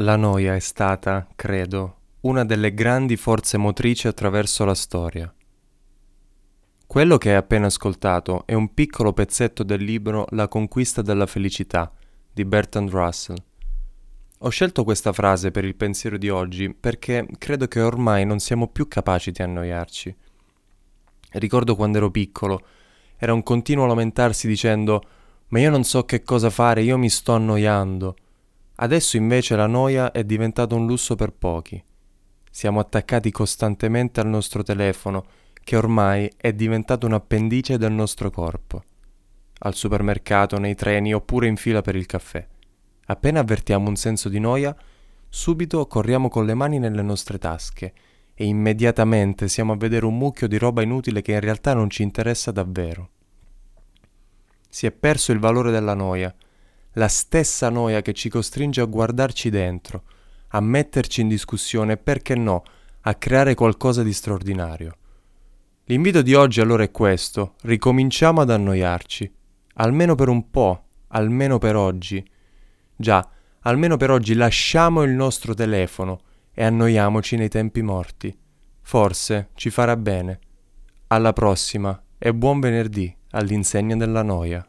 La noia è stata, credo, una delle grandi forze motrici attraverso la storia. Quello che hai appena ascoltato è un piccolo pezzetto del libro La conquista della felicità di Bertrand Russell. Ho scelto questa frase per il pensiero di oggi perché credo che ormai non siamo più capaci di annoiarci. Ricordo quando ero piccolo, era un continuo lamentarsi dicendo ma io non so che cosa fare, io mi sto annoiando. Adesso invece la noia è diventata un lusso per pochi. Siamo attaccati costantemente al nostro telefono, che ormai è diventato un appendice del nostro corpo. Al supermercato, nei treni oppure in fila per il caffè. Appena avvertiamo un senso di noia, subito corriamo con le mani nelle nostre tasche e immediatamente siamo a vedere un mucchio di roba inutile che in realtà non ci interessa davvero. Si è perso il valore della noia la stessa noia che ci costringe a guardarci dentro, a metterci in discussione e perché no, a creare qualcosa di straordinario. L'invito di oggi allora è questo, ricominciamo ad annoiarci, almeno per un po', almeno per oggi. Già, almeno per oggi lasciamo il nostro telefono e annoiamoci nei tempi morti. Forse ci farà bene. Alla prossima e buon venerdì all'insegna della noia.